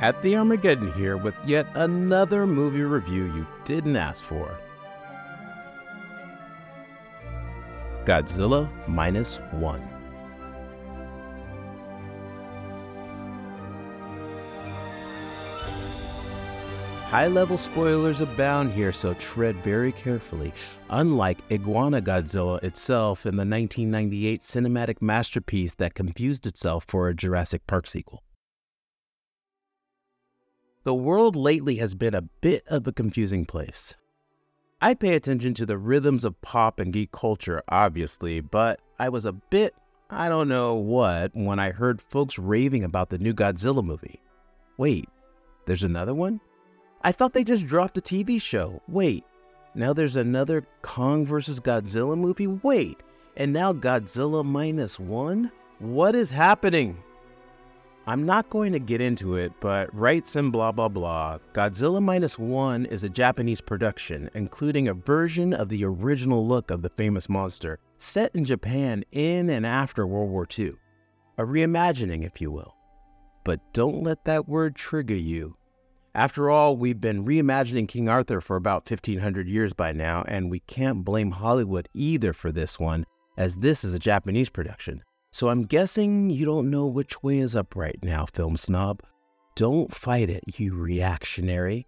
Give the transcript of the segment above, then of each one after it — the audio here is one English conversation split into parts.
at the Armageddon here with yet another movie review you didn't ask for. Godzilla Minus One. High level spoilers abound here, so tread very carefully. Unlike Iguana Godzilla itself in the 1998 cinematic masterpiece that confused itself for a Jurassic Park sequel. The world lately has been a bit of a confusing place. I pay attention to the rhythms of pop and geek culture, obviously, but I was a bit, I don't know what, when I heard folks raving about the new Godzilla movie. Wait, there's another one? I thought they just dropped a TV show. Wait, now there's another Kong vs. Godzilla movie? Wait, and now Godzilla minus one? What is happening? I'm not going to get into it, but rights and blah blah blah. Godzilla Minus One is a Japanese production, including a version of the original look of the famous monster, set in Japan in and after World War II. A reimagining, if you will. But don't let that word trigger you. After all, we've been reimagining King Arthur for about 1500 years by now, and we can't blame Hollywood either for this one, as this is a Japanese production. So I'm guessing you don't know which way is up right now, film snob. Don't fight it, you reactionary.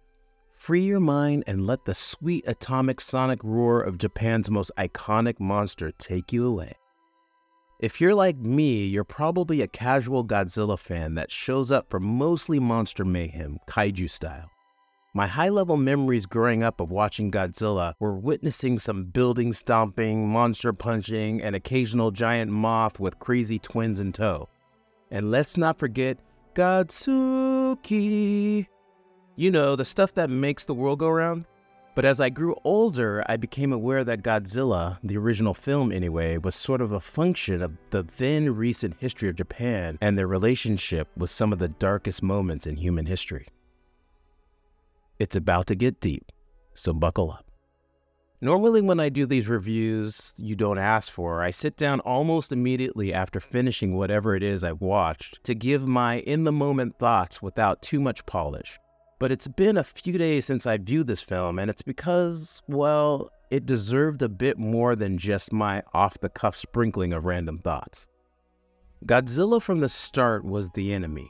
Free your mind and let the sweet atomic sonic roar of Japan's most iconic monster take you away. If you're like me, you're probably a casual Godzilla fan that shows up for mostly monster mayhem, kaiju style. My high level memories growing up of watching Godzilla were witnessing some building stomping, monster punching, and occasional giant moth with crazy twins in tow. And let's not forget Godzooky. You know, the stuff that makes the world go round. But as I grew older, I became aware that Godzilla, the original film anyway, was sort of a function of the then recent history of Japan and their relationship with some of the darkest moments in human history. It's about to get deep, so buckle up. Normally, when I do these reviews you don't ask for, I sit down almost immediately after finishing whatever it is I've watched to give my in the moment thoughts without too much polish. But it's been a few days since I viewed this film, and it's because, well, it deserved a bit more than just my off the cuff sprinkling of random thoughts. Godzilla from the start was the enemy,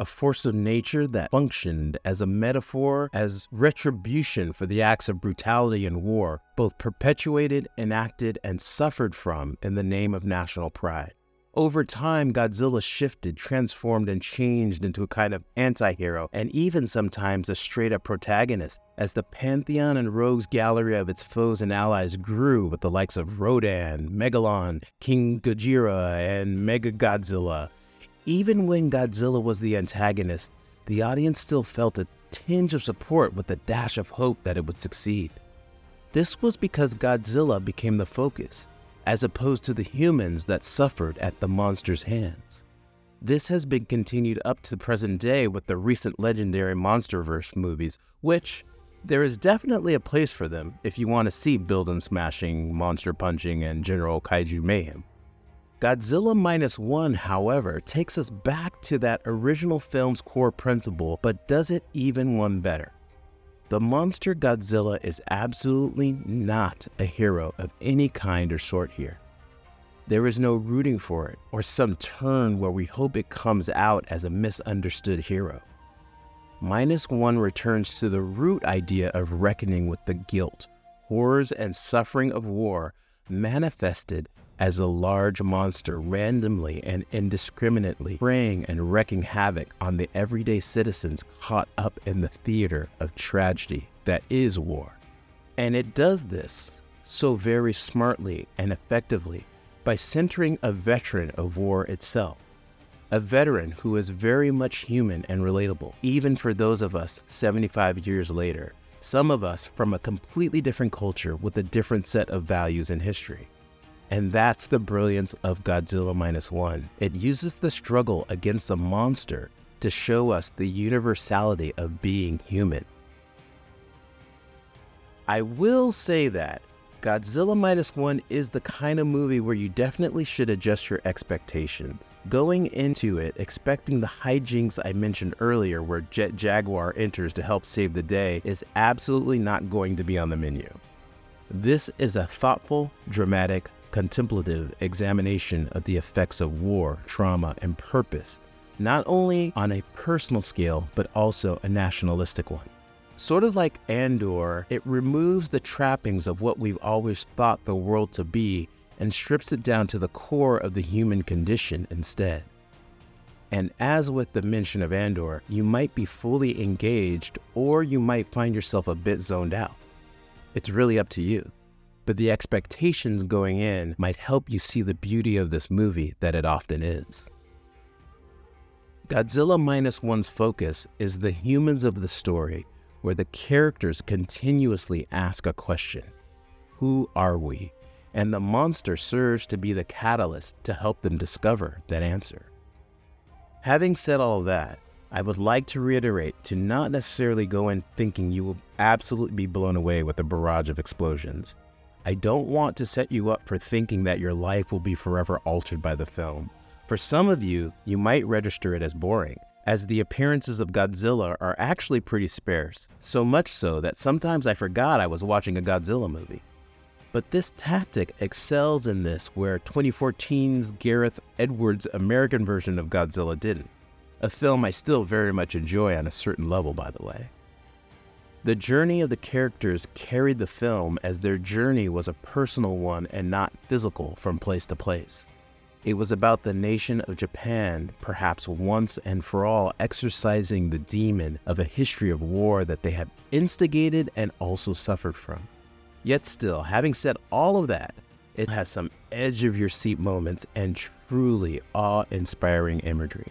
a force of nature that functioned as a metaphor, as retribution for the acts of brutality and war, both perpetuated, enacted, and suffered from in the name of national pride. Over time, Godzilla shifted, transformed, and changed into a kind of anti hero, and even sometimes a straight up protagonist, as the pantheon and rogues gallery of its foes and allies grew with the likes of Rodan, Megalon, King Gojira, and Mega Godzilla. Even when Godzilla was the antagonist, the audience still felt a tinge of support with a dash of hope that it would succeed. This was because Godzilla became the focus as opposed to the humans that suffered at the monster's hands. This has been continued up to the present day with the recent legendary Monsterverse movies, which there is definitely a place for them if you want to see building smashing, monster punching, and general kaiju mayhem. Godzilla Minus One, however, takes us back to that original film's core principle, but does it even one better. The monster Godzilla is absolutely not a hero of any kind or sort here. There is no rooting for it or some turn where we hope it comes out as a misunderstood hero. Minus one returns to the root idea of reckoning with the guilt, horrors, and suffering of war manifested as a large monster randomly and indiscriminately preying and wreaking havoc on the everyday citizens caught up in the theater of tragedy that is war. And it does this so very smartly and effectively by centering a veteran of war itself. A veteran who is very much human and relatable, even for those of us 75 years later, some of us from a completely different culture with a different set of values and history. And that's the brilliance of Godzilla Minus One. It uses the struggle against a monster to show us the universality of being human. I will say that Godzilla Minus One is the kind of movie where you definitely should adjust your expectations. Going into it expecting the hijinks I mentioned earlier, where Jet Jaguar enters to help save the day, is absolutely not going to be on the menu. This is a thoughtful, dramatic, contemplative examination of the effects of war, trauma, and purpose, not only on a personal scale, but also a nationalistic one. Sort of like Andor, it removes the trappings of what we've always thought the world to be and strips it down to the core of the human condition instead. And as with the mention of Andor, you might be fully engaged or you might find yourself a bit zoned out. It's really up to you. But the expectations going in might help you see the beauty of this movie that it often is. Godzilla Minus One's focus is the humans of the story where the characters continuously ask a question Who are we? And the monster serves to be the catalyst to help them discover that answer. Having said all that, I would like to reiterate to not necessarily go in thinking you will absolutely be blown away with a barrage of explosions. I don't want to set you up for thinking that your life will be forever altered by the film. For some of you, you might register it as boring, as the appearances of Godzilla are actually pretty sparse, so much so that sometimes I forgot I was watching a Godzilla movie. But this tactic excels in this where 2014's Gareth Edwards' American version of Godzilla didn't. A film I still very much enjoy on a certain level, by the way. The journey of the characters carried the film as their journey was a personal one and not physical from place to place. It was about the nation of Japan, perhaps once and for all, exorcising the demon of a history of war that they had instigated and also suffered from. Yet, still, having said all of that, it has some edge of your seat moments and truly awe inspiring imagery.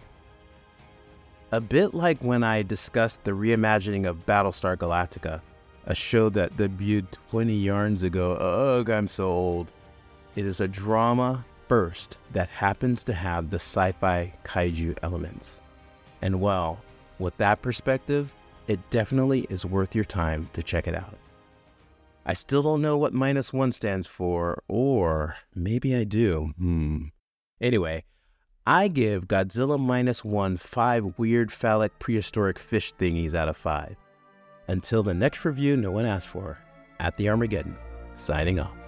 A bit like when I discussed the reimagining of Battlestar Galactica, a show that debuted 20 yarns ago. Ugh, I'm so old. It is a drama first that happens to have the sci fi kaiju elements. And well, with that perspective, it definitely is worth your time to check it out. I still don't know what minus one stands for, or maybe I do. Hmm. Anyway, I give Godzilla minus one five weird phallic prehistoric fish thingies out of five. Until the next review no one asked for, at the Armageddon, signing off.